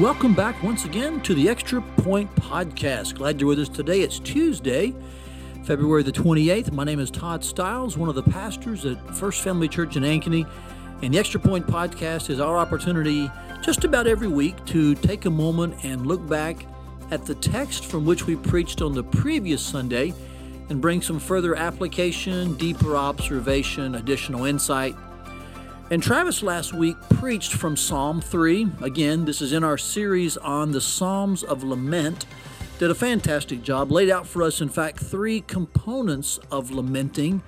Welcome back once again to the Extra Point Podcast. Glad you're with us today. It's Tuesday, February the 28th. My name is Todd Stiles, one of the pastors at First Family Church in Ankeny. And the Extra Point Podcast is our opportunity just about every week to take a moment and look back at the text from which we preached on the previous Sunday and bring some further application, deeper observation, additional insight and Travis last week preached from Psalm 3. Again, this is in our series on the Psalms of Lament. Did a fantastic job, laid out for us, in fact, three components of lamenting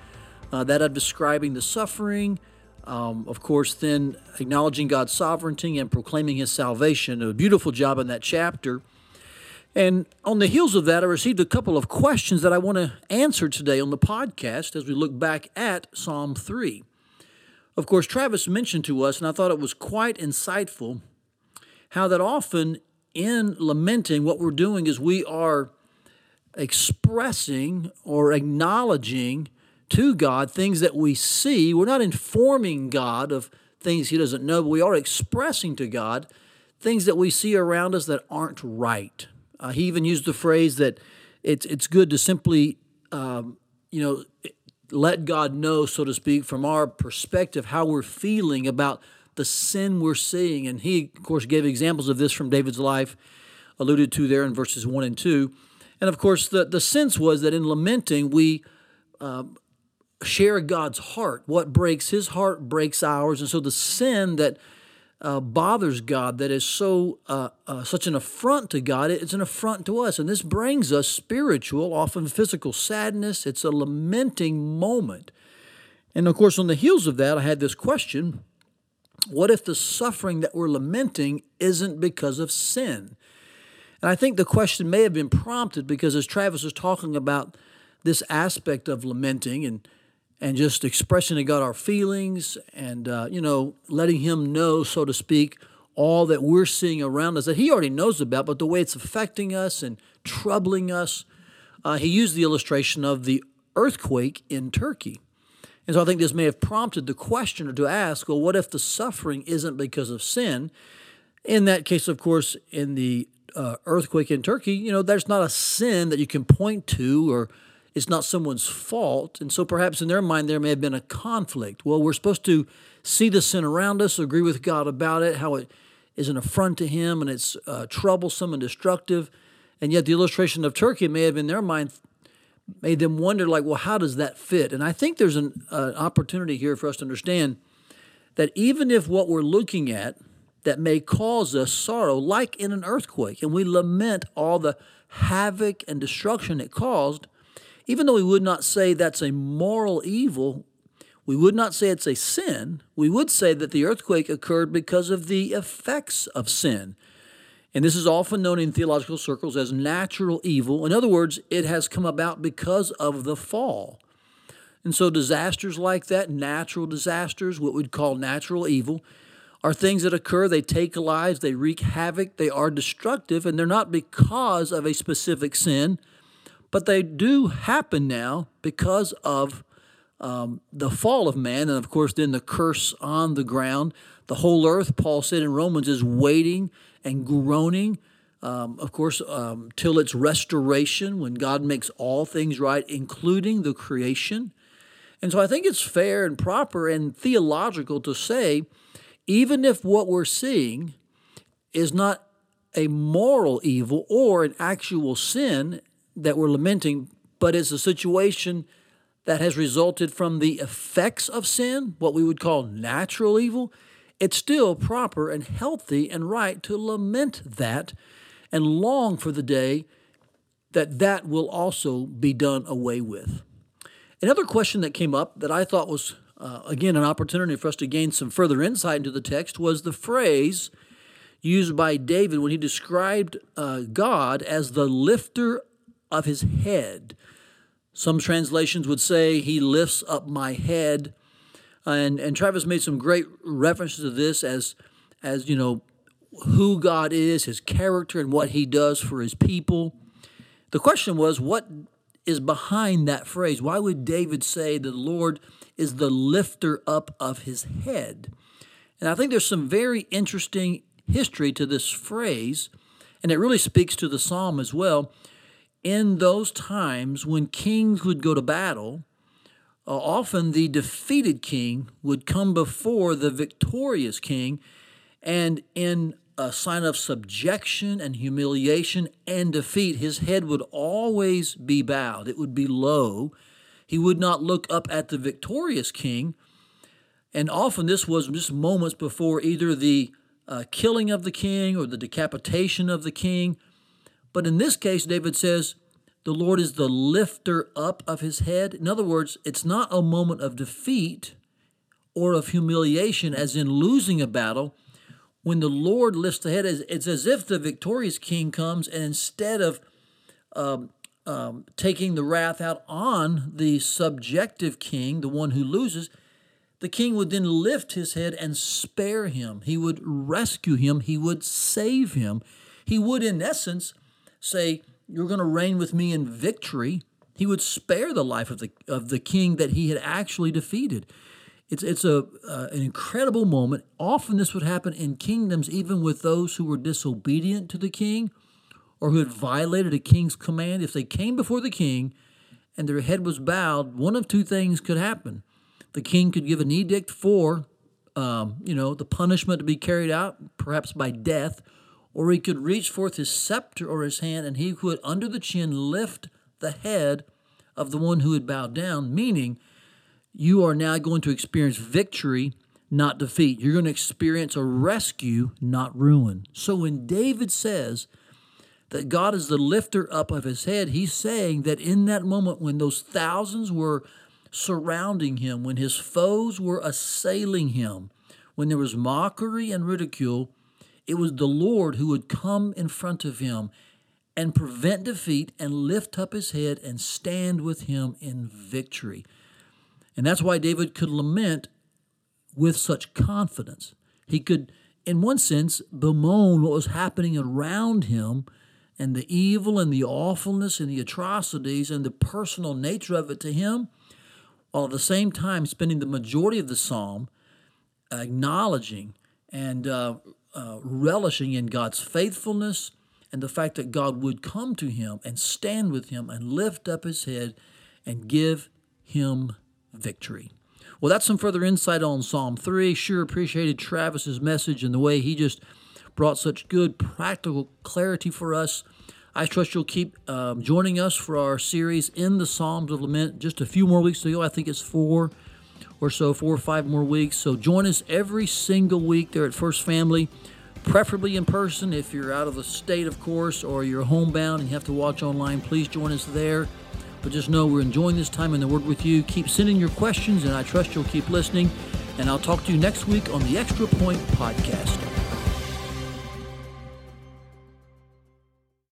uh, that of describing the suffering, um, of course, then acknowledging God's sovereignty and proclaiming His salvation. A beautiful job in that chapter. And on the heels of that, I received a couple of questions that I want to answer today on the podcast as we look back at Psalm 3. Of course, Travis mentioned to us, and I thought it was quite insightful, how that often in lamenting, what we're doing is we are expressing or acknowledging to God things that we see. We're not informing God of things He doesn't know, but we are expressing to God things that we see around us that aren't right. Uh, he even used the phrase that it's it's good to simply, um, you know, let God know, so to speak, from our perspective, how we're feeling about the sin we're seeing. And he, of course, gave examples of this from David's life, alluded to there in verses 1 and 2. And of course, the, the sense was that in lamenting, we uh, share God's heart. What breaks his heart breaks ours. And so the sin that uh, bothers God, that is so uh, uh, such an affront to God, it's an affront to us. And this brings us spiritual, often physical sadness. It's a lamenting moment. And of course, on the heels of that, I had this question what if the suffering that we're lamenting isn't because of sin? And I think the question may have been prompted because as Travis was talking about this aspect of lamenting and and just expressing to God our feelings and, uh, you know, letting Him know, so to speak, all that we're seeing around us that He already knows about, but the way it's affecting us and troubling us. Uh, he used the illustration of the earthquake in Turkey. And so I think this may have prompted the questioner to ask, well, what if the suffering isn't because of sin? In that case, of course, in the uh, earthquake in Turkey, you know, there's not a sin that you can point to or it's not someone's fault. And so perhaps in their mind there may have been a conflict. Well, we're supposed to see the sin around us, agree with God about it, how it is an affront to Him and it's uh, troublesome and destructive. And yet the illustration of Turkey may have in their mind made them wonder, like, well, how does that fit? And I think there's an uh, opportunity here for us to understand that even if what we're looking at that may cause us sorrow, like in an earthquake, and we lament all the havoc and destruction it caused, even though we would not say that's a moral evil, we would not say it's a sin. We would say that the earthquake occurred because of the effects of sin. And this is often known in theological circles as natural evil. In other words, it has come about because of the fall. And so, disasters like that, natural disasters, what we'd call natural evil, are things that occur. They take lives, they wreak havoc, they are destructive, and they're not because of a specific sin but they do happen now because of um, the fall of man, and of course, then the curse on the ground. The whole earth, Paul said in Romans, is waiting and groaning, um, of course, um, till its restoration when God makes all things right, including the creation. And so I think it's fair and proper and theological to say, even if what we're seeing is not a moral evil or an actual sin, that we're lamenting, but it's a situation that has resulted from the effects of sin, what we would call natural evil, it's still proper and healthy and right to lament that and long for the day that that will also be done away with. Another question that came up that I thought was, uh, again, an opportunity for us to gain some further insight into the text was the phrase used by David when he described uh, God as the lifter of his head. Some translations would say, He lifts up my head. And, and Travis made some great references to this as, as, you know, who God is, his character, and what he does for his people. The question was, what is behind that phrase? Why would David say the Lord is the lifter up of his head? And I think there's some very interesting history to this phrase, and it really speaks to the psalm as well. In those times when kings would go to battle, uh, often the defeated king would come before the victorious king, and in a sign of subjection and humiliation and defeat, his head would always be bowed. It would be low. He would not look up at the victorious king. And often this was just moments before either the uh, killing of the king or the decapitation of the king. But in this case, David says, the Lord is the lifter up of his head. In other words, it's not a moment of defeat or of humiliation, as in losing a battle when the Lord lifts the head, it's as if the victorious king comes and instead of um, um, taking the wrath out on the subjective king, the one who loses, the king would then lift his head and spare him. He would rescue him. He would save him. He would, in essence, say, You're going to reign with me in victory. He would spare the life of the, of the king that he had actually defeated. It's, it's a, uh, an incredible moment. Often this would happen in kingdoms, even with those who were disobedient to the king or who had violated a king's command. If they came before the king and their head was bowed, one of two things could happen. The king could give an edict for, um, you know, the punishment to be carried out, perhaps by death, or he could reach forth his scepter or his hand and he could, under the chin, lift the head of the one who had bowed down, meaning you are now going to experience victory, not defeat. You're going to experience a rescue, not ruin. So when David says that God is the lifter up of his head, he's saying that in that moment when those thousands were surrounding him, when his foes were assailing him, when there was mockery and ridicule, it was the Lord who would come in front of him and prevent defeat and lift up his head and stand with him in victory. And that's why David could lament with such confidence. He could, in one sense, bemoan what was happening around him and the evil and the awfulness and the atrocities and the personal nature of it to him, while at the same time spending the majority of the psalm acknowledging and uh, uh, relishing in God's faithfulness and the fact that God would come to him and stand with him and lift up his head and give him victory. Well, that's some further insight on Psalm 3. Sure appreciated Travis's message and the way he just brought such good practical clarity for us. I trust you'll keep um, joining us for our series in the Psalms of Lament. Just a few more weeks to go. I think it's four or so, four or five more weeks. So join us every single week there at First Family, preferably in person. If you're out of the state, of course, or you're homebound and you have to watch online, please join us there. But just know we're enjoying this time in the Word with you. Keep sending your questions, and I trust you'll keep listening. And I'll talk to you next week on the Extra Point Podcast.